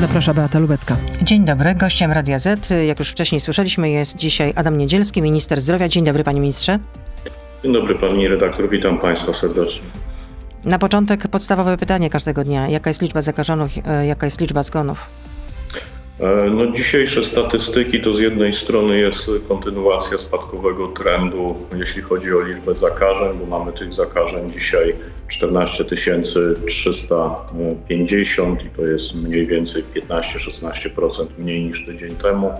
Zaprasza Beata Lubecka. Dzień dobry. Gościem Radia Z, jak już wcześniej słyszeliśmy, jest dzisiaj Adam Niedzielski, minister zdrowia. Dzień dobry, panie ministrze. Dzień dobry pani redaktor, witam państwa serdecznie. Na początek podstawowe pytanie każdego dnia. Jaka jest liczba zakażonych, e, jaka jest liczba zgonów? E, no, dzisiejsze statystyki to z jednej strony jest kontynuacja spadkowego trendu, jeśli chodzi o liczbę zakażeń, bo mamy tych zakażeń dzisiaj 14 350 i to jest mniej więcej 15-16% mniej niż tydzień temu.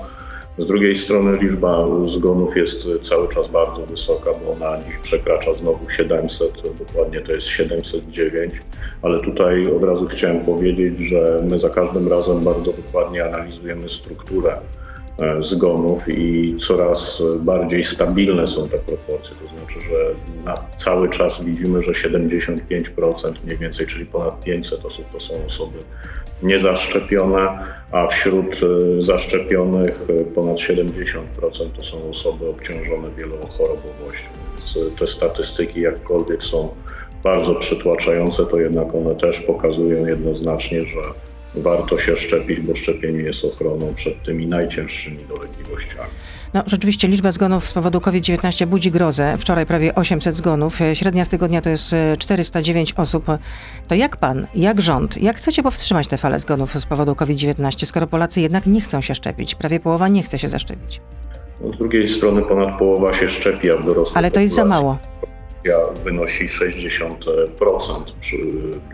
Z drugiej strony liczba zgonów jest cały czas bardzo wysoka, bo ona dziś przekracza znowu 700, dokładnie to jest 709, ale tutaj od razu chciałem powiedzieć, że my za każdym razem bardzo dokładnie analizujemy strukturę zgonów i coraz bardziej stabilne są te proporcje. To znaczy, że na cały czas widzimy, że 75% mniej więcej, czyli ponad 500 osób to są osoby niezaszczepione, a wśród e, zaszczepionych e, ponad 70% to są osoby obciążone wielochorobowością. Więc e, te statystyki jakkolwiek są bardzo przytłaczające, to jednak one też pokazują jednoznacznie, że warto się szczepić, bo szczepienie jest ochroną przed tymi najcięższymi dolegliwościami. No, rzeczywiście liczba zgonów z powodu COVID-19 budzi grozę. Wczoraj prawie 800 zgonów. Średnia z tygodnia to jest 409 osób. To jak pan, jak rząd, jak chcecie powstrzymać tę falę zgonów z powodu COVID-19, skoro Polacy jednak nie chcą się szczepić? Prawie połowa nie chce się zaszczepić. No, z drugiej strony ponad połowa się szczepi, a w dorosłych Ale to jest za mało wynosi 60%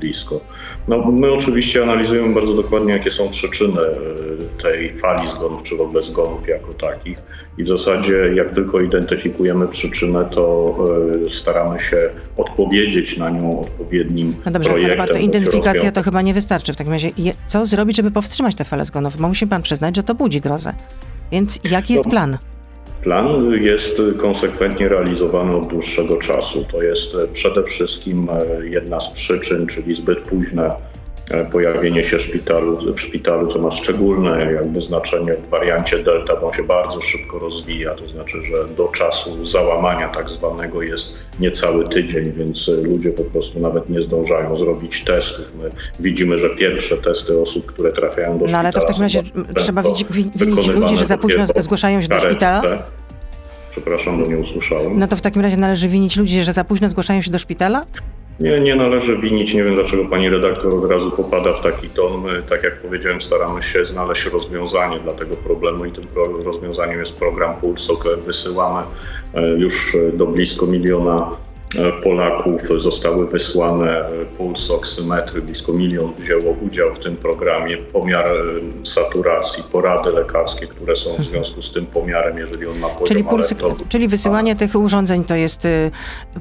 blisko. No, my oczywiście analizujemy bardzo dokładnie, jakie są przyczyny e, tej fali zgonów, czy w ogóle zgonów jako takich. I w zasadzie, jak tylko identyfikujemy przyczynę, to e, staramy się odpowiedzieć na nią odpowiednim no dobrze, projektem. Identyfikacja to chyba nie wystarczy. W takim razie, co zrobić, żeby powstrzymać tę falę zgonów? Bo musi pan przyznać, że to budzi grozę. Więc jaki jest no, plan? Plan jest konsekwentnie realizowany od dłuższego czasu. To jest przede wszystkim e, jedna z przyczyn, czyli zbyt późne pojawienie się szpitalu, w szpitalu, co ma szczególne jakby znaczenie w wariancie delta, bo on się bardzo szybko rozwija, to znaczy, że do czasu załamania tak zwanego jest niecały tydzień, więc ludzie po prostu nawet nie zdążają zrobić testów. My widzimy, że pierwsze testy osób, które trafiają do szpitala... No ale to w takim razie trzeba winić ludzi, że za późno zgłaszają się do szpitala? Przepraszam, bo nie usłyszałem. No to w takim razie należy winić ludzi, że za późno zgłaszają się do szpitala? Nie, nie należy winić. Nie wiem, dlaczego pani redaktor od razu popada w taki ton. My, tak jak powiedziałem, staramy się znaleźć rozwiązanie dla tego problemu i tym rozwiązaniem jest program Pulsok. Wysyłamy e, już do blisko miliona E, Polaków zostały wysłane e, puls oksymetry, blisko milion wzięło udział w tym programie, pomiar e, saturacji, porady lekarskie, które są w związku z tym pomiarem, jeżeli on ma poziom czyli, puls, czyli wysyłanie tych urządzeń to jest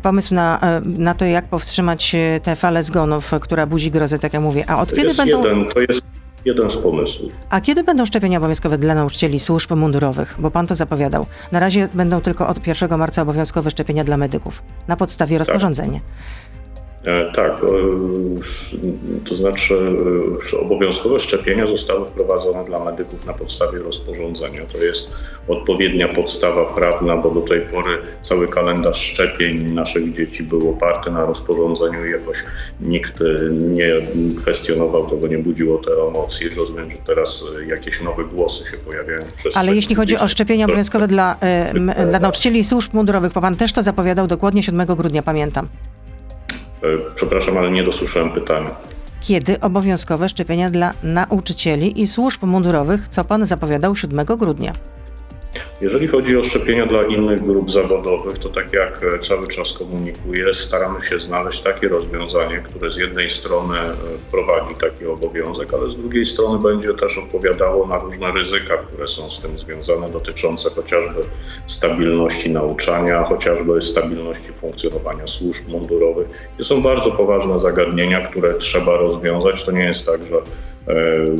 pomysł na, na to, jak powstrzymać tę falę zgonów, która budzi grozę, tak jak mówię. A od to kiedy będą... Jeden, to jest jeden z pomysłów. A kiedy będą szczepienia obowiązkowe dla nauczycieli służb mundurowych? Bo pan to zapowiadał. Na razie będą tylko od 1 marca obowiązkowe szczepienia dla medyków na podstawie tak. rozporządzenia. E, tak, to znaczy e, obowiązkowe szczepienia zostały wprowadzone dla medyków na podstawie rozporządzenia. To jest odpowiednia podstawa prawna, bo do tej pory cały kalendarz szczepień naszych dzieci był oparty na rozporządzeniu i jakoś nikt nie kwestionował tego, nie budziło te emocje. Rozumiem, że teraz jakieś nowe głosy się pojawiają. Przez Ale jeśli chodzi o szczepienia obowiązkowe dla, e, dla nauczycieli i służb mundurowych, bo pan też to zapowiadał dokładnie 7 grudnia, pamiętam. E, przepraszam, ale nie dosłyszałem pytania. Kiedy obowiązkowe szczepienia dla nauczycieli i służb mundurowych, co pan zapowiadał 7 grudnia? Jeżeli chodzi o szczepienia dla innych grup zawodowych, to tak jak cały czas komunikuję, staramy się znaleźć takie rozwiązanie, które z jednej strony e, wprowadzi taki obowiązek, ale z drugiej strony będzie też odpowiadało na różne ryzyka, które są z tym związane, dotyczące chociażby stabilności nauczania, chociażby stabilności funkcjonowania służb mundurowych. To są bardzo poważne zagadnienia, które trzeba rozwiązać. To nie jest tak, że E,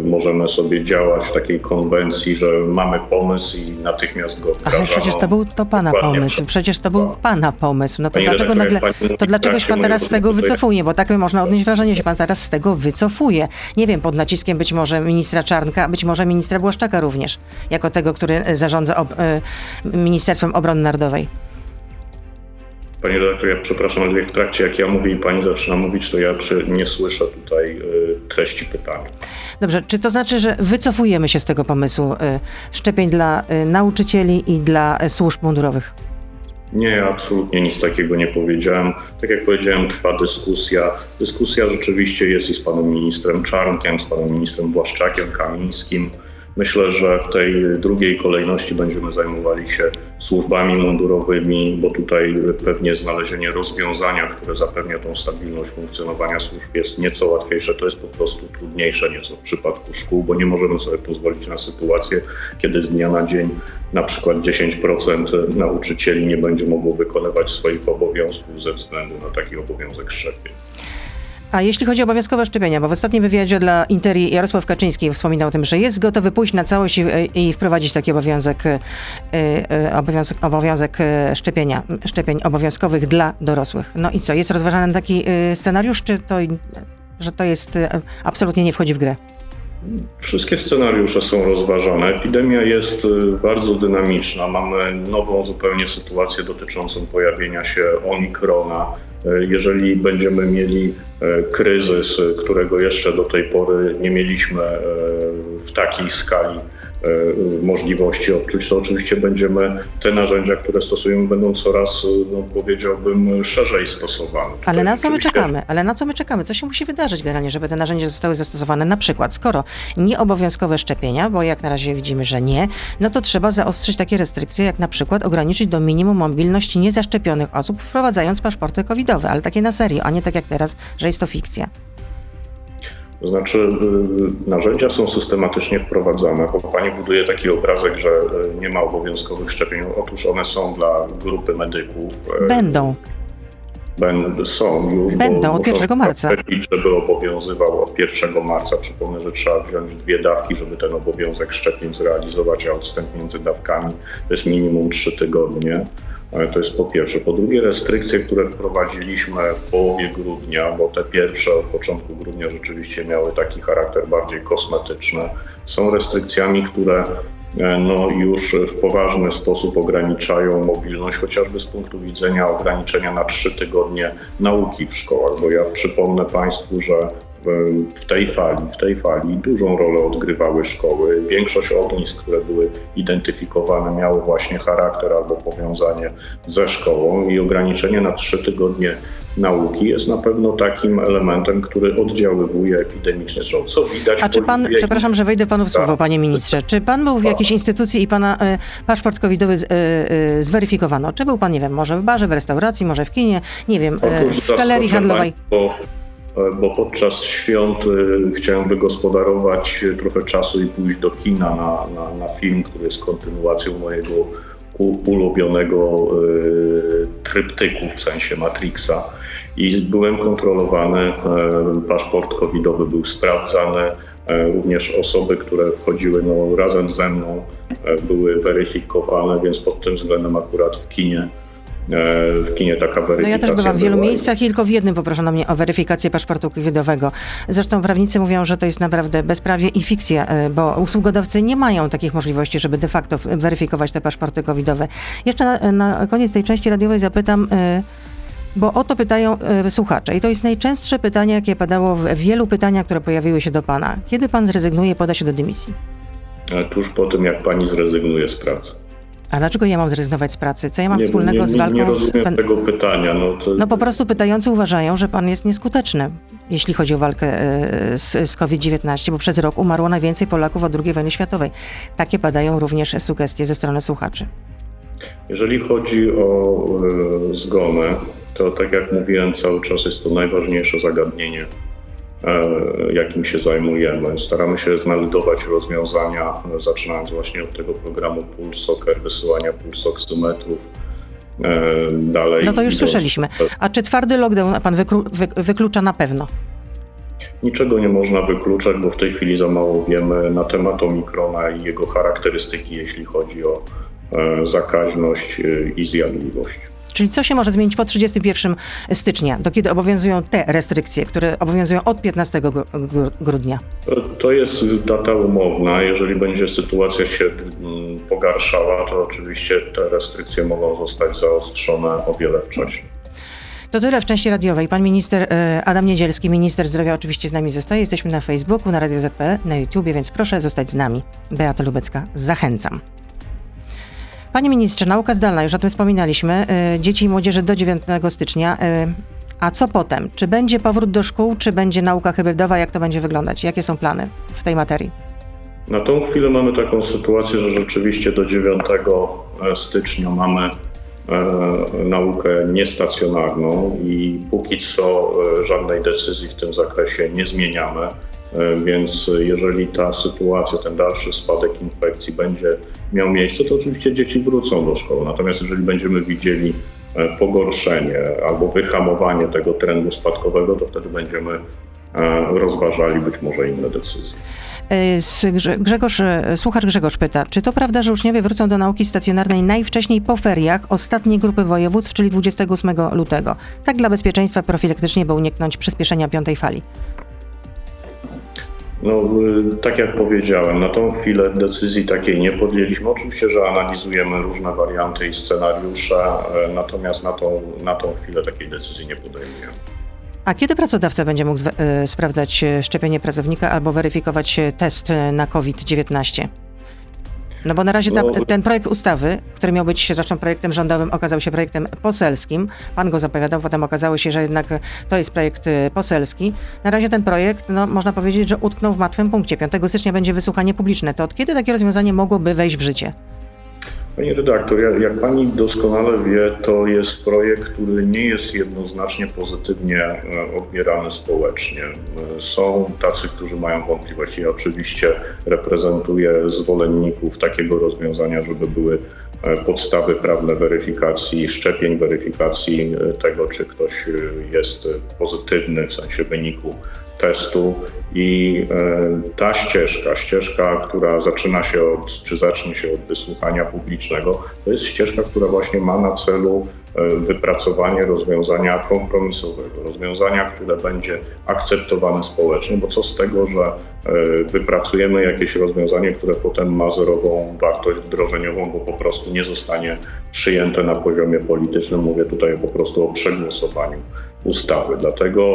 możemy sobie działać w takiej konwencji, że mamy pomysł i natychmiast go wdrażamy. Ale przecież to był to pana Dokładnie. pomysł. Przecież to był no. pana pomysł. No to dlaczego nagle, to dlaczegoś pan teraz z tego wycofuje? Bo tak można odnieść wrażenie, że pan teraz z tego wycofuje. Nie wiem, pod naciskiem być może ministra Czarnka, być może ministra Błaszczaka również, jako tego, który zarządza ob, y, Ministerstwem Obrony Narodowej. Panie redaktor, ja przepraszam, ale w trakcie jak ja mówię i pani zaczyna mówić, to ja nie słyszę tutaj y, treści pytania. Dobrze, czy to znaczy, że wycofujemy się z tego pomysłu y, szczepień dla y, nauczycieli i dla służb mundurowych? Nie, absolutnie nic takiego nie powiedziałem. Tak jak powiedziałem, trwa dyskusja. Dyskusja rzeczywiście jest i z panem ministrem Czarnkiem, z panem ministrem Błaszczakiem, Kamińskim. Myślę, że w tej drugiej kolejności będziemy zajmowali się służbami mundurowymi, bo tutaj pewnie znalezienie rozwiązania, które zapewnia tą stabilność funkcjonowania służb jest nieco łatwiejsze. To jest po prostu trudniejsze nieco w przypadku szkół, bo nie możemy sobie pozwolić na sytuację, kiedy z dnia na dzień na przykład 10% nauczycieli nie będzie mogło wykonywać swoich obowiązków ze względu na taki obowiązek szczepień. A jeśli chodzi o obowiązkowe szczepienia, bo w ostatnim wywiadzie dla Interi Jarosław Kaczyński wspominał o tym, że jest gotowy pójść na całość i, i wprowadzić taki obowiązek, y, y, obowiązek, obowiązek szczepienia, szczepień obowiązkowych dla dorosłych. No i co, jest rozważany taki scenariusz, czy to, że to jest absolutnie nie wchodzi w grę? Wszystkie scenariusze są rozważane. Epidemia jest bardzo dynamiczna. Mamy nową zupełnie sytuację dotyczącą pojawienia się omikrona E, jeżeli będziemy mieli e, kryzys, którego jeszcze do tej pory nie mieliśmy e, w takiej skali, E, możliwości odczuć, to oczywiście będziemy te narzędzia, które stosujemy, będą coraz, no, powiedziałbym, szerzej stosowane. Ale na co my czekamy? Ale na co my czekamy? Co się musi wydarzyć generalnie, żeby te narzędzia zostały zastosowane? Na przykład, skoro nieobowiązkowe szczepienia, bo jak na razie widzimy, że nie, no to trzeba zaostrzyć takie restrykcje, jak na przykład ograniczyć do minimum mobilność niezaszczepionych osób, wprowadzając paszporty covidowe, ale takie na serio, a nie tak jak teraz, że jest to fikcja. To znaczy, y, narzędzia są systematycznie wprowadzane, bo pani buduje taki obrazek, że y, nie ma obowiązkowych szczepień. Otóż one są dla grupy medyków. Y, Będą. Będą, są już. Będą od 1 marca. Żeby obowiązywał od 1 marca. Przypomnę, że trzeba wziąć dwie dawki, żeby ten obowiązek szczepień zrealizować, a odstęp między dawkami to jest minimum 3 tygodnie. To jest po pierwsze. Po drugie, restrykcje, które wprowadziliśmy w połowie grudnia, bo te pierwsze od początku grudnia rzeczywiście miały taki charakter bardziej kosmetyczny, są restrykcjami, które e, no, już w poważny sposób ograniczają mobilność, chociażby z punktu widzenia ograniczenia na trzy tygodnie nauki w szkołach. Bo ja przypomnę Państwu, że w tej fali, w tej fali dużą rolę odgrywały szkoły. Większość ognisk, które były identyfikowane, miały właśnie charakter albo powiązanie ze szkołą i ograniczenie na trzy tygodnie nauki jest na pewno takim elementem, który oddziaływuje epidemicznie. Co widać A czy pan, przepraszam, że wejdę panu w słowo, tak. panie ministrze, czy pan był w tak. jakiejś instytucji i pana y, paszport covidowy y, y, zweryfikowano? Czy był pan, nie wiem, może w barze, w restauracji, może w kinie, nie wiem, w galerii handlowej? Bo podczas świąt y, chciałem wygospodarować trochę czasu i pójść do kina na, na, na film, który jest kontynuacją mojego ulubionego y, tryptyku, w sensie Matrixa. I byłem kontrolowany, e, paszport covidowy był sprawdzany, e, również osoby, które wchodziły no, razem ze mną e, były weryfikowane, więc pod tym względem akurat w kinie w kinie taka weryfikacja. No ja też byłam w wielu miejscach i tylko w jednym poproszono mnie o weryfikację paszportu covidowego. Zresztą prawnicy mówią, że to jest naprawdę bezprawie i fikcja, e, bo usługodawcy nie mają takich możliwości, żeby de facto weryfikować te paszporty covidowe. Jeszcze na, na koniec tej części radiowej zapytam, e, bo o to pytają słuchacze i to jest najczęstsze pytanie, jakie padało w wielu pytaniach, które pojawiły się do pana. Kiedy pan zrezygnuje, poda się do dymisji? Tuż po tym, jak pani zrezygnuje z pracy. A dlaczego ja mam zrezygnować z pracy? Co ja mam nie, wspólnego nie, z walką nie rozumiem z... tego pytania. No, to... no po prostu pytający uważają, że pan jest nieskuteczny, jeśli chodzi o walkę e, z, z COVID-19, bo przez rok umarło najwięcej Polaków od II wojny światowej. Takie padają również sugestie ze strony słuchaczy. Jeżeli chodzi o y, zgony, to tak jak mówiłem, cały czas jest to najważniejsze zagadnienie E, jakim się zajmujemy. Staramy się znajdować rozwiązania, zaczynając właśnie od tego programu Pulsoker, wysyłania pulsoksymetrów, e, dalej. No to już słyszeliśmy. A czy twardy lockdown pan wyklucza na pewno? Niczego nie można wykluczać, bo w tej chwili za mało wiemy na temat omikrona i jego charakterystyki, jeśli chodzi o e, zakaźność i zjadliwość. Czyli co się może zmienić po 31 stycznia, do kiedy obowiązują te restrykcje, które obowiązują od 15 grudnia? To jest data umowna. Jeżeli będzie sytuacja się mm, pogarszała, to oczywiście te restrykcje mogą zostać zaostrzone o wiele wcześniej. To tyle w części radiowej. Pan minister e, Adam Niedzielski, minister zdrowia oczywiście z nami zostaje. Jesteśmy na Facebooku, na Radio ZP, na YouTubie, więc proszę zostać z nami. Beata Lubecka, zachęcam. Panie ministrze, nauka zdalna, już o tym wspominaliśmy. E, dzieci i młodzieży do 9 stycznia. E, a co potem? Czy będzie powrót do szkół, czy będzie nauka hybrydowa? Jak to będzie wyglądać? Jakie są plany w tej materii? Na tą chwilę mamy taką sytuację, że rzeczywiście do 9 stycznia mamy E, naukę niestacjonarną i póki co e, żadnej decyzji w tym zakresie nie zmieniamy. E, więc jeżeli ta sytuacja, ten dalszy spadek infekcji będzie miał miejsce, to oczywiście dzieci wrócą do szkoły. Natomiast jeżeli będziemy widzieli pogorszenie albo wyhamowanie tego trendu spadkowego, to wtedy będziemy rozważali być może inne decyzje. E, Grzegorz, e, słuchacz Grzegorz pyta, czy to prawda, że uczniowie wrócą do nauki stacjonarnej najwcześniej po feriach ostatniej grupy województw, czyli 28 lutego? Tak dla bezpieczeństwa profilaktycznie, by uniknąć przyspieszenia piątej fali. No, y, tak jak powiedziałem, na tą chwilę decyzji takiej nie podjęliśmy. Oczywiście, że analizujemy różne warianty i scenariusze, e, natomiast na tą, na tą chwilę takiej decyzji nie podejmujemy. A kiedy pracodawca będzie mógł y, sprawdzać e, szczepienie pracownika albo weryfikować e, test na COVID-19? No bo na razie ta, no. ten projekt ustawy, który miał być zresztą projektem rządowym, okazał się projektem poselskim. Pan go zapowiadał, potem okazało się, że jednak to jest projekt poselski. Na razie ten projekt, no można powiedzieć, że utknął w martwym punkcie. 5 stycznia będzie wysłuchanie publiczne. To od kiedy takie rozwiązanie mogłoby wejść w życie? Pani redaktor, jak, jak, pani doskonale wie, to jest projekt, który nie jest jednoznacznie pozytywnie e, odbierany społecznie. E, są tacy, którzy mają wątpliwości. Ja oczywiście reprezentuję zwolenników takiego rozwiązania, żeby były e, podstawy prawne weryfikacji szczepień, weryfikacji tego, czy ktoś jest pozytywny w sensie wyniku testu i e, ta ścieżka, ścieżka, która zaczyna się od, czy zacznie się od wysłuchania publicznego, to jest ścieżka, która właśnie ma na celu wypracowanie rozwiązania kompromisowego, rozwiązania, które będzie akceptowane społecznie, bo co z tego, że e, wypracujemy jakieś rozwiązanie, które potem ma zerową wartość wdrożeniową, bo po prostu nie zostanie przyjęte na poziomie politycznym. Mówię tutaj po prostu o przegłosowaniu ustawy. Dlatego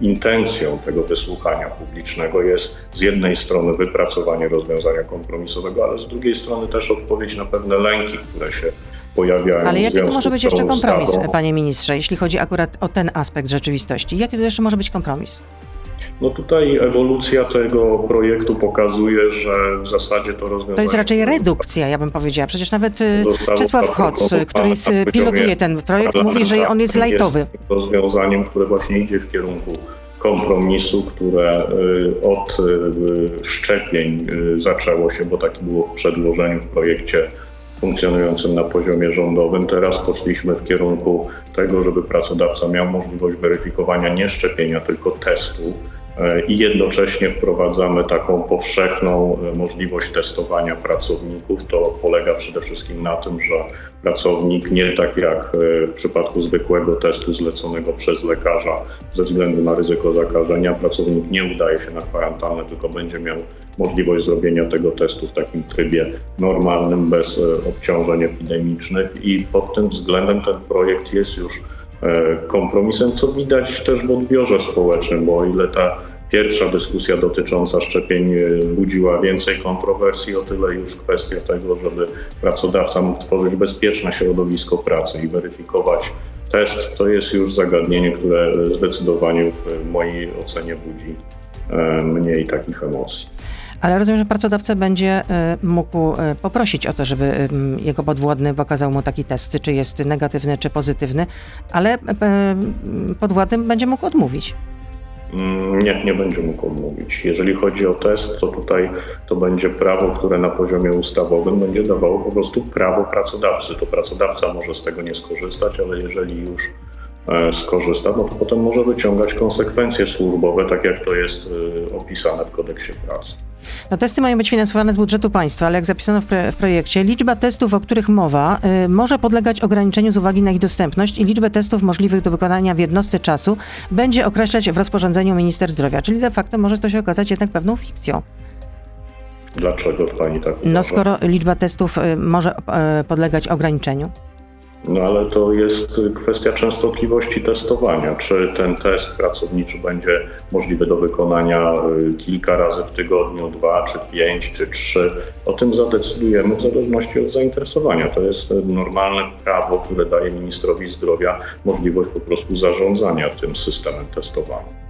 intencją tego wysłuchania publicznego jest z jednej strony wypracowanie rozwiązania kompromisowego, ale z drugiej strony też odpowiedź na pewne lęki, które się pojawiają. Ale jaki to może być jeszcze kompromis, ustawą. panie ministrze, jeśli chodzi akurat o ten aspekt rzeczywistości? Jaki to jeszcze może być kompromis? No tutaj ewolucja tego projektu pokazuje, że w zasadzie to rozwiązanie... To jest raczej redukcja, ja bym powiedziała. Przecież nawet y, Czesław Hoc, który pilotuje ten projekt, mówi, że on jest lajtowy. Rozwiązaniem, które właśnie idzie w kierunku kompromisu, które y, od y, szczepień y, zaczęło się, bo taki było w przedłożeniu w projekcie funkcjonującym na poziomie rządowym. Teraz poszliśmy w kierunku tego, żeby pracodawca miał możliwość weryfikowania nie szczepienia, tylko testu i jednocześnie wprowadzamy taką powszechną e, możliwość testowania pracowników. To polega przede wszystkim na tym, że pracownik nie tak jak e, w przypadku zwykłego testu zleconego przez lekarza ze względu na ryzyko zakażenia, pracownik nie udaje się na kwarantannę, tylko będzie miał możliwość zrobienia tego testu w takim trybie normalnym, bez obciążeń epidemicznych i pod tym względem ten projekt jest już E, kompromisem, co widać też w odbiorze społecznym, bo o ile ta pierwsza dyskusja dotycząca szczepień e, budziła więcej kontrowersji, o tyle już kwestia tego, żeby pracodawca mógł tworzyć bezpieczne środowisko pracy i weryfikować test, to jest już zagadnienie, które zdecydowanie w mojej ocenie budzi e, mniej takich emocji. Ale rozumiem, że pracodawca będzie y, mógł y, poprosić o to, żeby jego podwładny pokazał mu taki test, czy jest negatywny, czy pozytywny, ale podwładny będzie mógł odmówić. Mm, nie, nie będzie mógł odmówić. Jeżeli chodzi o test, to tutaj to będzie prawo, które na poziomie ustawowym będzie dawało po prostu prawo pracodawcy. To pracodawca może z tego nie skorzystać, ale jeżeli już E, skorzysta, no to potem może wyciągać konsekwencje służbowe, tak jak to jest e, opisane w kodeksie pracy. No, testy mają być finansowane z budżetu państwa, ale jak zapisano w, w projekcie, liczba testów, o których mowa, y, może podlegać ograniczeniu z uwagi na ich dostępność i liczbę testów możliwych do wykonania w jednostce czasu będzie określać w rozporządzeniu minister zdrowia, czyli de facto może to się okazać jednak pewną fikcją. Dlaczego pani tak uważa? No skoro liczba testów y, może y, podlegać ograniczeniu. No ale to jest kwestia częstotliwości testowania. Czy ten test pracowniczy będzie możliwy do wykonania y, kilka razy w tygodniu, dwa, czy pięć, czy trzy? O tym zadecydujemy w zależności od zainteresowania. To jest normalne prawo, które daje ministrowi zdrowia możliwość po prostu zarządzania tym systemem testowania.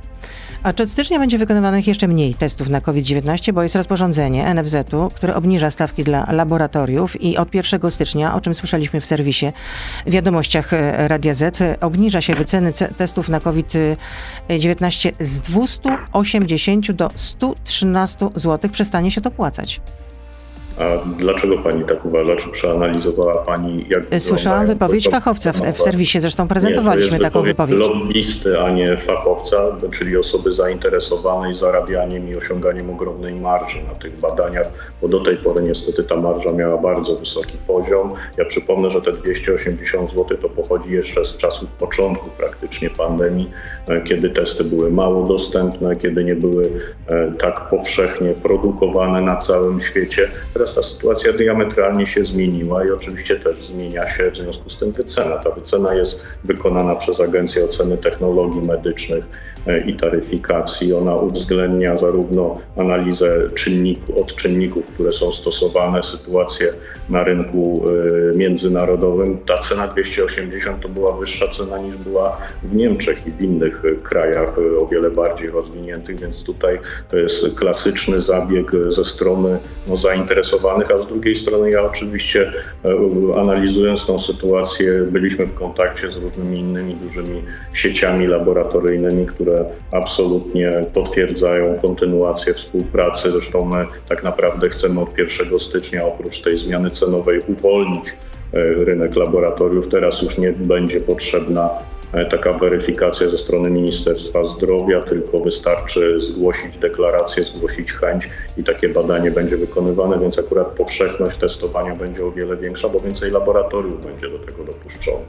A czy od stycznia będzie wykonywanych jeszcze mniej testów na COVID-19, bo jest rozporządzenie NFZ-u, które obniża stawki dla laboratoriów i od 1 stycznia, o czym słyszeliśmy w serwisie Wiadomościach e, Radia Z, obniża się wyceny testów na COVID-19 z 280 do 113 zł. Przestanie się to płacać. A dlaczego pani tak uważa? Czy przeanalizowała pani, jak Słyszałam wypowiedź fachowca w, w, serwisie, zresztą prezentowaliśmy nie, taką wypowiedź. lobbysty, a nie fachowca, czyli osoby zainteresowanej zarabianiem i osiąganiem ogromnej marży na tych badaniach, bo do tej pory niestety ta marża miała bardzo wysoki poziom. Ja przypomnę, że te 280 zł to pochodzi jeszcze z czasów początku praktycznie pandemii, e, kiedy testy były mało dostępne, kiedy nie były e, tak powszechnie produkowane na całym świecie teraz ta sytuacja diametralnie się zmieniła i oczywiście też zmienia się w związku z tym wycena. Ta wycena jest wykonana przez Agencję Oceny Technologii Medycznych e, i Taryfikacji. Ona uwzględnia zarówno analizę czynniku, od czynników, które są stosowane, sytuację na rynku e, międzynarodowym. Ta cena 280 to była wyższa cena niż była w Niemczech i w innych krajach e, o wiele bardziej rozwiniętych, więc tutaj to jest klasyczny zabieg ze strony no, zainteresowanych a z drugiej strony ja oczywiście e, analizując tą sytuację byliśmy w kontakcie z różnymi innymi dużymi sieciami laboratoryjnymi, które absolutnie potwierdzają kontynuację współpracy. Zresztą my tak naprawdę chcemy od 1 stycznia oprócz tej zmiany cenowej uwolnić e, rynek laboratoriów. Teraz już nie będzie potrzebna taka weryfikacja ze strony Ministerstwa Zdrowia, tylko wystarczy zgłosić deklarację, zgłosić chęć i takie badanie będzie wykonywane, więc akurat powszechność testowania będzie o wiele większa, bo więcej laboratoriów będzie do tego dopuszczonych.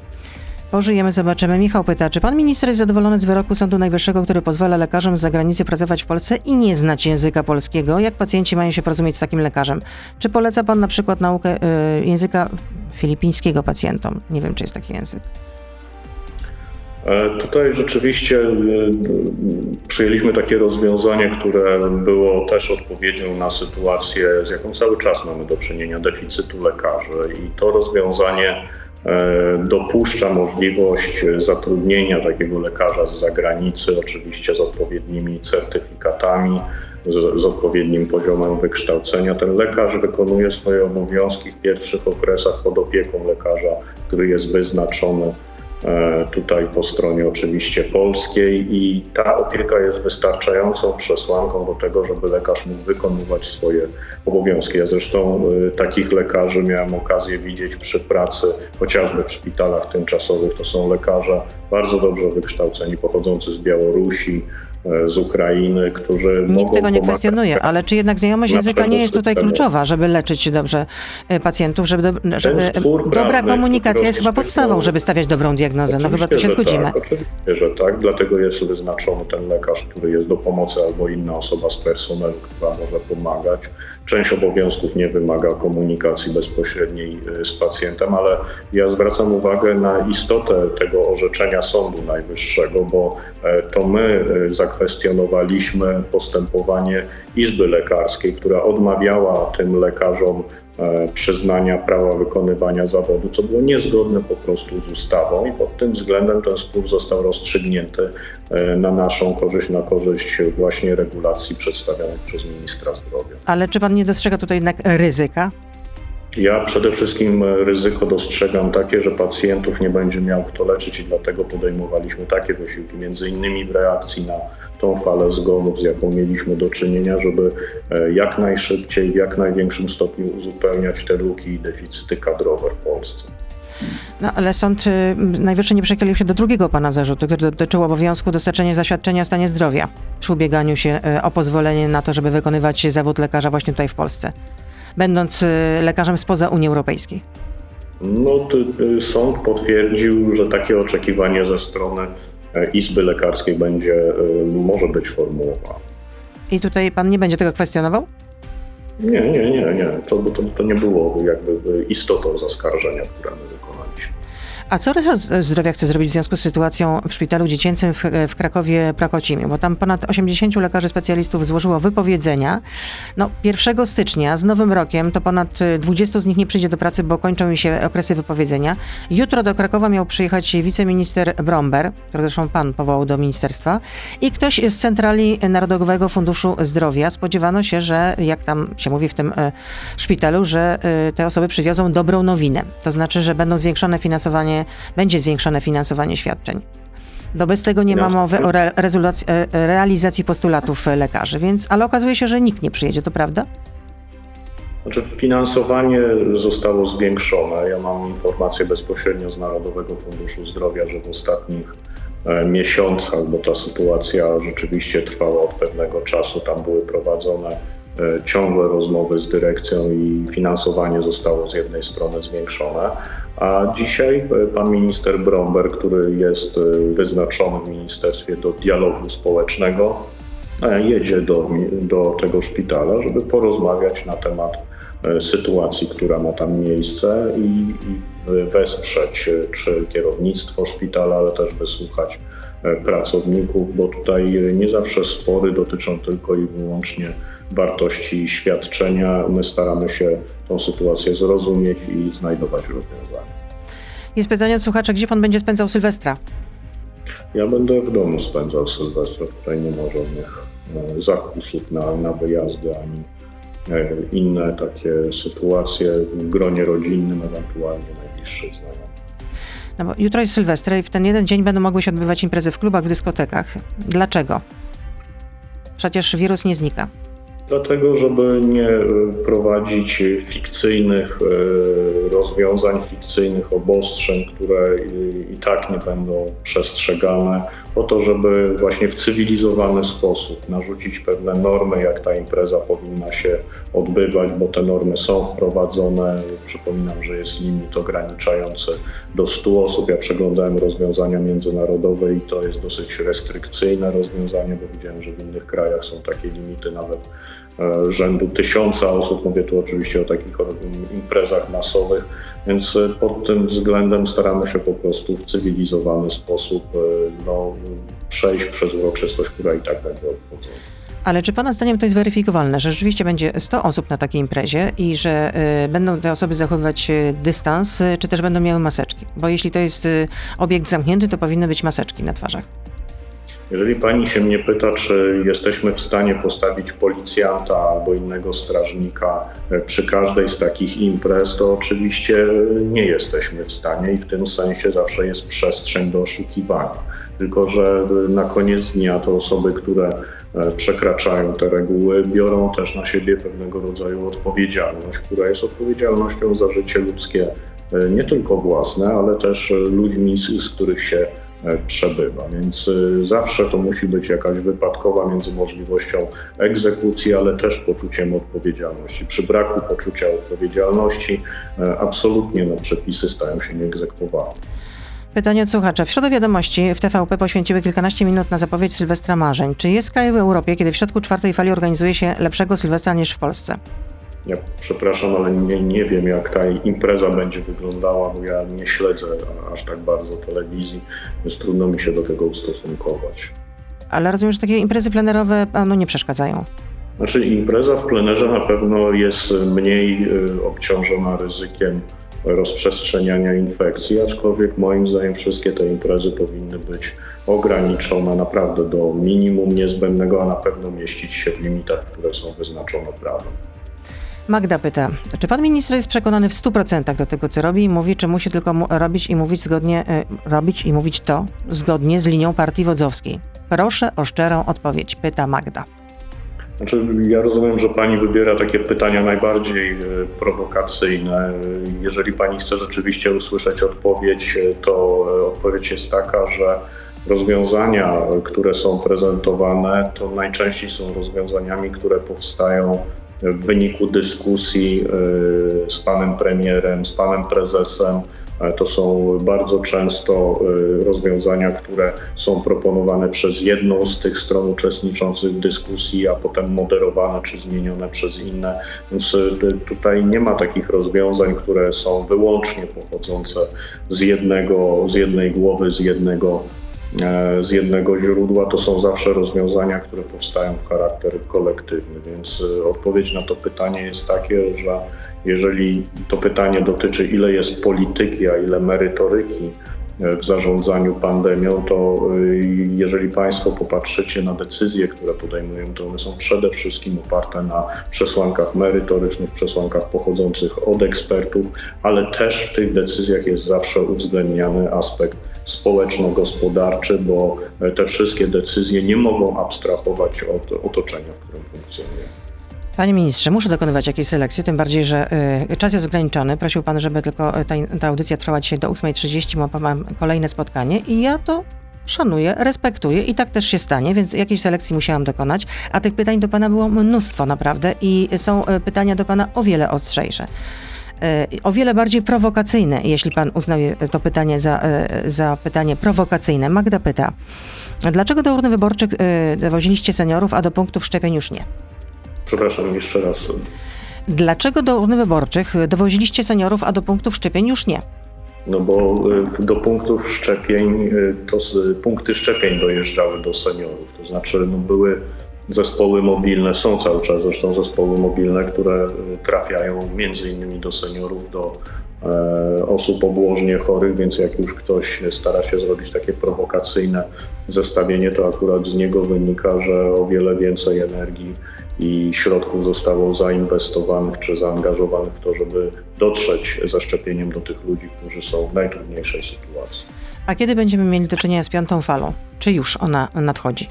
Pożyjemy, zobaczymy. Michał pyta, czy pan minister jest zadowolony z wyroku Sądu Najwyższego, który pozwala lekarzom z zagranicy pracować w Polsce i nie znać języka polskiego? Jak pacjenci mają się porozumieć z takim lekarzem? Czy poleca pan na przykład naukę y, języka filipińskiego pacjentom? Nie wiem, czy jest taki język. E, tutaj rzeczywiście e, przyjęliśmy takie rozwiązanie, które było też odpowiedzią na sytuację, z jaką cały czas mamy do czynienia, deficytu lekarzy. I to rozwiązanie e, dopuszcza możliwość zatrudnienia takiego lekarza z zagranicy, oczywiście z odpowiednimi certyfikatami, z, z, odpowiednim poziomem wykształcenia. Ten lekarz wykonuje swoje obowiązki w pierwszych okresach pod opieką lekarza, który jest wyznaczony tutaj po stronie oczywiście polskiej i ta opieka jest wystarczającą przesłanką do tego, żeby lekarz mógł wykonywać swoje obowiązki. Ja zresztą e, takich lekarzy miałem okazję widzieć przy pracy chociażby w szpitalach tymczasowych. To są lekarze bardzo dobrze wykształceni, pochodzący z Białorusi, E, z Ukrainy, którzy Nikt tego nie kwestionuje, ale czy jednak znajomość języka nie jest tutaj kluczowa, żeby leczyć dobrze e, pacjentów, żeby, do, żeby dobra komunikacja jest chyba podstawą, żeby stawiać dobrą diagnozę. No chyba to się zgodzimy. Tak, oczywiście, że tak. Dlatego jest wyznaczony ten lekarz, który jest do pomocy albo inna osoba z personelu, która może pomagać. Część obowiązków nie wymaga komunikacji bezpośredniej e, z pacjentem, ale ja zwracam uwagę na istotę tego orzeczenia Sądu Najwyższego, bo to my za zakwestionowaliśmy postępowanie Izby Lekarskiej, która odmawiała tym lekarzom e, przyznania prawa wykonywania zawodu, co było niezgodne po prostu z ustawą i pod tym względem ten spór został rozstrzygnięty e, na naszą korzyść, na korzyść właśnie regulacji przedstawionych przez ministra zdrowia. Ale czy pan nie dostrzega tutaj jednak ryzyka? Ja przede wszystkim ryzyko dostrzegam takie, że pacjentów nie będzie miał kto leczyć i dlatego podejmowaliśmy takie wysiłki, między innymi w reakcji na tą falę zgonów, z jaką mieliśmy do czynienia, żeby e, jak najszybciej, w jak największym stopniu uzupełniać te luki i deficyty kadrowe w Polsce. No ale sąd y, najwyższy nie przechylił się do drugiego pana zarzutu, który dotyczył obowiązku dostarczenia zaświadczenia o stanie zdrowia przy ubieganiu się y, o pozwolenie na to, żeby wykonywać zawód lekarza właśnie tutaj w Polsce, będąc y, lekarzem spoza Unii Europejskiej. No, sąd potwierdził, że takie oczekiwanie ze strony Izby Lekarskiej będzie, e, może być formułowana. I tutaj pan nie będzie tego kwestionował? Nie, nie, nie, nie. To, to, to nie było jakby istotą zaskarżenia, które my. A co resort zdrowia chce zrobić w związku z sytuacją w szpitalu dziecięcym w, w Krakowie Prakocimiu? Bo tam ponad 80 lekarzy specjalistów złożyło wypowiedzenia. No, 1 stycznia z nowym rokiem to ponad 20 z nich nie przyjdzie do pracy, bo kończą mi się okresy wypowiedzenia. Jutro do Krakowa miał przyjechać wiceminister Bromber, który zresztą pan powołał do ministerstwa, i ktoś z Centrali Narodowego Funduszu Zdrowia. Spodziewano się, że jak tam się mówi w tym e, szpitalu, że e, te osoby przywiozą dobrą nowinę. To znaczy, że będą zwiększone finansowanie, będzie zwiększone finansowanie świadczeń. No bez tego nie ma mowy o re, e, realizacji postulatów lekarzy, więc, ale okazuje się, że nikt nie przyjedzie, to prawda? Znaczy finansowanie zostało zwiększone. Ja mam informację bezpośrednio z Narodowego Funduszu Zdrowia, że w ostatnich e, miesiącach, bo ta sytuacja rzeczywiście trwała od pewnego czasu, tam były prowadzone e, ciągłe rozmowy z dyrekcją i finansowanie zostało z jednej strony zwiększone, a dzisiaj e, pan minister Bromber, który jest wyznaczony w ministerstwie do dialogu społecznego, jedzie do, do tego szpitala, żeby porozmawiać na temat E, sytuacji, która ma tam miejsce i, i wesprzeć e, czy kierownictwo szpitala, ale też wysłuchać e, pracowników, bo tutaj nie zawsze spory dotyczą tylko i wyłącznie wartości świadczenia. My staramy się tą sytuację zrozumieć i znajdować rozwiązania. Jest pytanie od słuchacza, gdzie pan będzie spędzał Sylwestra? Ja będę w domu spędzał Sylwestra. Tutaj nie ma żadnych zakusów na, na wyjazdy ani E, inne takie sytuacje w gronie rodzinnym, ewentualnie najbliższych znajomych. No bo jutro jest Sylwestra i w ten jeden dzień będą mogły się odbywać imprezy w klubach, w dyskotekach. Dlaczego? Przecież wirus nie znika. Dlatego, żeby nie e, prowadzić fikcyjnych e, rozwiązań, fikcyjnych obostrzeń, które i tak nie będą przestrzegane, po to, żeby właśnie w cywilizowany sposób narzucić pewne normy, jak ta impreza powinna się odbywać, bo te normy są wprowadzone. Przypominam, że jest limit ograniczający do 100 osób. Ja przeglądałem rozwiązania międzynarodowe i to jest dosyć restrykcyjne rozwiązanie, bo widziałem, że w innych krajach są takie limity nawet e, rzędu tysiąca osób. Mówię tu oczywiście o takich imprezach masowych, więc e, pod tym względem staramy się po prostu w cywilizowany sposób e, no, przejść przez uroczystość, która i tak będzie obchodzona. Ale czy Pana zdaniem to jest weryfikowalne, że rzeczywiście będzie 100 osób na takiej imprezie i że y, będą te osoby zachowywać y, dystans, y, czy też będą miały maseczki? Bo jeśli to jest obiekt zamknięty, to powinny być maseczki na twarzach. Jeżeli pani się mnie pyta, czy jesteśmy w stanie postawić policjanta albo innego strażnika przy każdej z takich imprez, to oczywiście nie jesteśmy w stanie i w tym sensie zawsze jest przestrzeń do oszukiwania. Tylko, że na koniec dnia to osoby, które E, przekraczają te reguły, biorą też na siebie pewnego rodzaju odpowiedzialność, która jest odpowiedzialnością za życie ludzkie, e, nie tylko własne, ale też ludźmi, z których się e, przebywa. Więc zawsze to musi być jakaś wypadkowa między możliwością egzekucji, ale też poczuciem odpowiedzialności. Przy braku poczucia odpowiedzialności absolutnie no, przepisy stają się nieegzekwowalne. Pytanie od słuchacza. W środę wiadomości w TVP poświęciły kilkanaście minut na zapowiedź Sylwestra Marzeń. Czy jest kraj w Europie, kiedy w środku czwartej fali organizuje się lepszego Sylwestra niż w Polsce? Ja przepraszam, ale nie, nie wiem, jak ta impreza będzie wyglądała, bo ja nie śledzę aż tak bardzo telewizji, więc trudno mi się do tego ustosunkować. Ale rozumiem, że takie imprezy plenerowe panu nie przeszkadzają. Znaczy, impreza w plenerze na pewno jest mniej y, obciążona ryzykiem rozprzestrzeniania infekcji, aczkolwiek moim zdaniem wszystkie te imprezy powinny być ograniczone naprawdę do minimum niezbędnego, a na pewno mieścić się w limitach, które są wyznaczone prawem. Magda pyta, czy pan minister jest przekonany w 100% do tego, co robi i mówi, czy musi tylko robić i mówić zgodnie, y, robić i mówić to zgodnie z linią partii wodzowskiej? Proszę o szczerą odpowiedź, pyta Magda. Znaczy, ja rozumiem, że pani wybiera takie pytania najbardziej e, prowokacyjne. Jeżeli pani chce rzeczywiście usłyszeć odpowiedź, e, to odpowiedź jest taka, że rozwiązania, które są prezentowane, to najczęściej są rozwiązaniami, które powstają w wyniku dyskusji z panem premierem, z panem prezesem To są bardzo często rozwiązania, które są proponowane przez jedną z tych stron uczestniczących w dyskusji, a potem moderowane czy zmienione przez inne. Więc tutaj nie ma takich rozwiązań, które są wyłącznie pochodzące z jednego, z jednej głowy, z jednego E, z jednego źródła, to są zawsze rozwiązania, które powstają w charakter kolektywny. Więc e, odpowiedź na to pytanie jest takie, że jeżeli to pytanie dotyczy, ile jest polityki, a ile merytoryki e, w zarządzaniu pandemią, to jeżeli Państwo popatrzycie na decyzje, które podejmują, to one są przede wszystkim oparte na przesłankach merytorycznych, przesłankach pochodzących od ekspertów, ale też w tych decyzjach jest zawsze uwzględniany aspekt społeczno-gospodarczy, bo te wszystkie decyzje nie mogą abstrahować od otoczenia, w którym funkcjonuje. Panie ministrze, muszę dokonywać jakiejś selekcji, tym bardziej, że y, czas jest ograniczony. Prosił pan, żeby tylko ta, ta audycja trwała dzisiaj do 8.30, bo mam kolejne spotkanie i ja to szanuję, respektuję i tak też się stanie, więc jakiejś selekcji musiałam dokonać, a tych pytań do pana było mnóstwo naprawdę i są y, pytania do pana o wiele ostrzejsze. E, o wiele bardziej prowokacyjne, jeśli pan uznaje to pytanie za, za pytanie prowokacyjne. Magda pyta, dlaczego do urny wyborczych dowoziliście seniorów, a do punktów szczepień już nie? Przepraszam, jeszcze raz. Dlaczego do urny wyborczych dowoziliście seniorów, a do punktów szczepień już nie? No bo do punktów szczepień, to punkty szczepień dojeżdżały do seniorów. To znaczy no były zespoły mobilne, są cały czas zresztą zespoły mobilne, które y, trafiają między innymi do seniorów, do e, osób obłożnie chorych, więc jak już ktoś stara się zrobić takie prowokacyjne zestawienie, to akurat z niego wynika, że o wiele więcej energii i środków zostało zainwestowanych czy zaangażowanych w to, żeby dotrzeć ze szczepieniem do tych ludzi, którzy są w najtrudniejszej sytuacji. A kiedy będziemy mieli do czynienia z piątą falą? Czy już ona nadchodzi?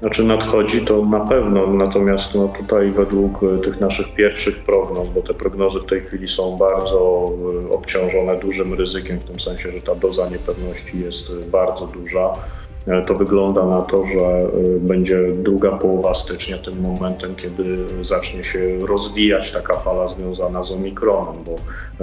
Znaczy nadchodzi to na pewno, natomiast no tutaj według e, tych naszych pierwszych prognoz, bo te prognozy w tej chwili są bardzo e, obciążone dużym ryzykiem, w tym sensie, że ta doza niepewności jest e, bardzo duża. To wygląda na to, że e, będzie druga połowa stycznia tym momentem, kiedy zacznie się rozwijać taka fala związana z omikronem, bo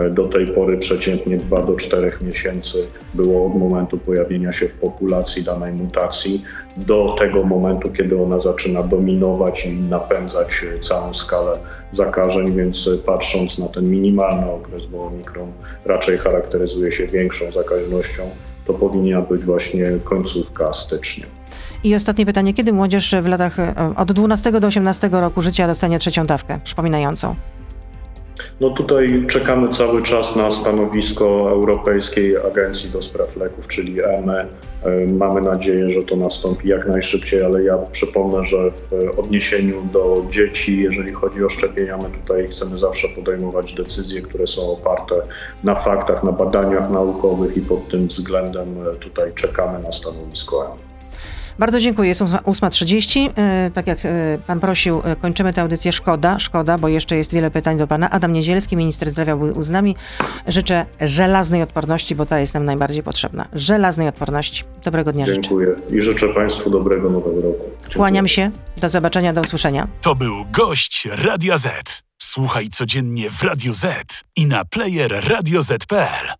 e, do tej pory przeciętnie 2 do 4 miesięcy było od momentu pojawienia się w populacji danej mutacji do tego momentu, kiedy ona zaczyna dominować i napędzać całą skalę zakażeń, więc patrząc na ten minimalny okres, bo omikron raczej charakteryzuje się większą zakaźnością, to powinna być właśnie końcówka stycznia. I ostatnie pytanie, kiedy młodzież w latach e, od 12 do 18 roku życia dostanie trzecią dawkę przypominającą? No tutaj czekamy cały czas na stanowisko Europejskiej Agencji do Spraw Leków, czyli EME. E, mamy nadzieję, że to nastąpi jak najszybciej, ale ja przypomnę, że w odniesieniu do dzieci, jeżeli chodzi o szczepienia, my tutaj chcemy zawsze podejmować decyzje, które są oparte na faktach, na badaniach naukowych i pod tym względem e, tutaj czekamy na stanowisko EME. Bardzo dziękuję. Jest 8.30. E, tak jak e, pan prosił, e, kończymy tę audycję. Szkoda, szkoda, bo jeszcze jest wiele pytań do pana. Adam Niedzielski, minister zdrowia był z nami. Życzę żelaznej odporności, bo ta jest nam najbardziej potrzebna. Żelaznej odporności. Dobrego dnia Dziękuję. życzę. I życzę państwu dobrego nowego roku. Dziękuję. Kłaniam się. Do zobaczenia, do usłyszenia. To był gość Radio Z. Słuchaj codziennie w Radio Z i na player radioz.pl.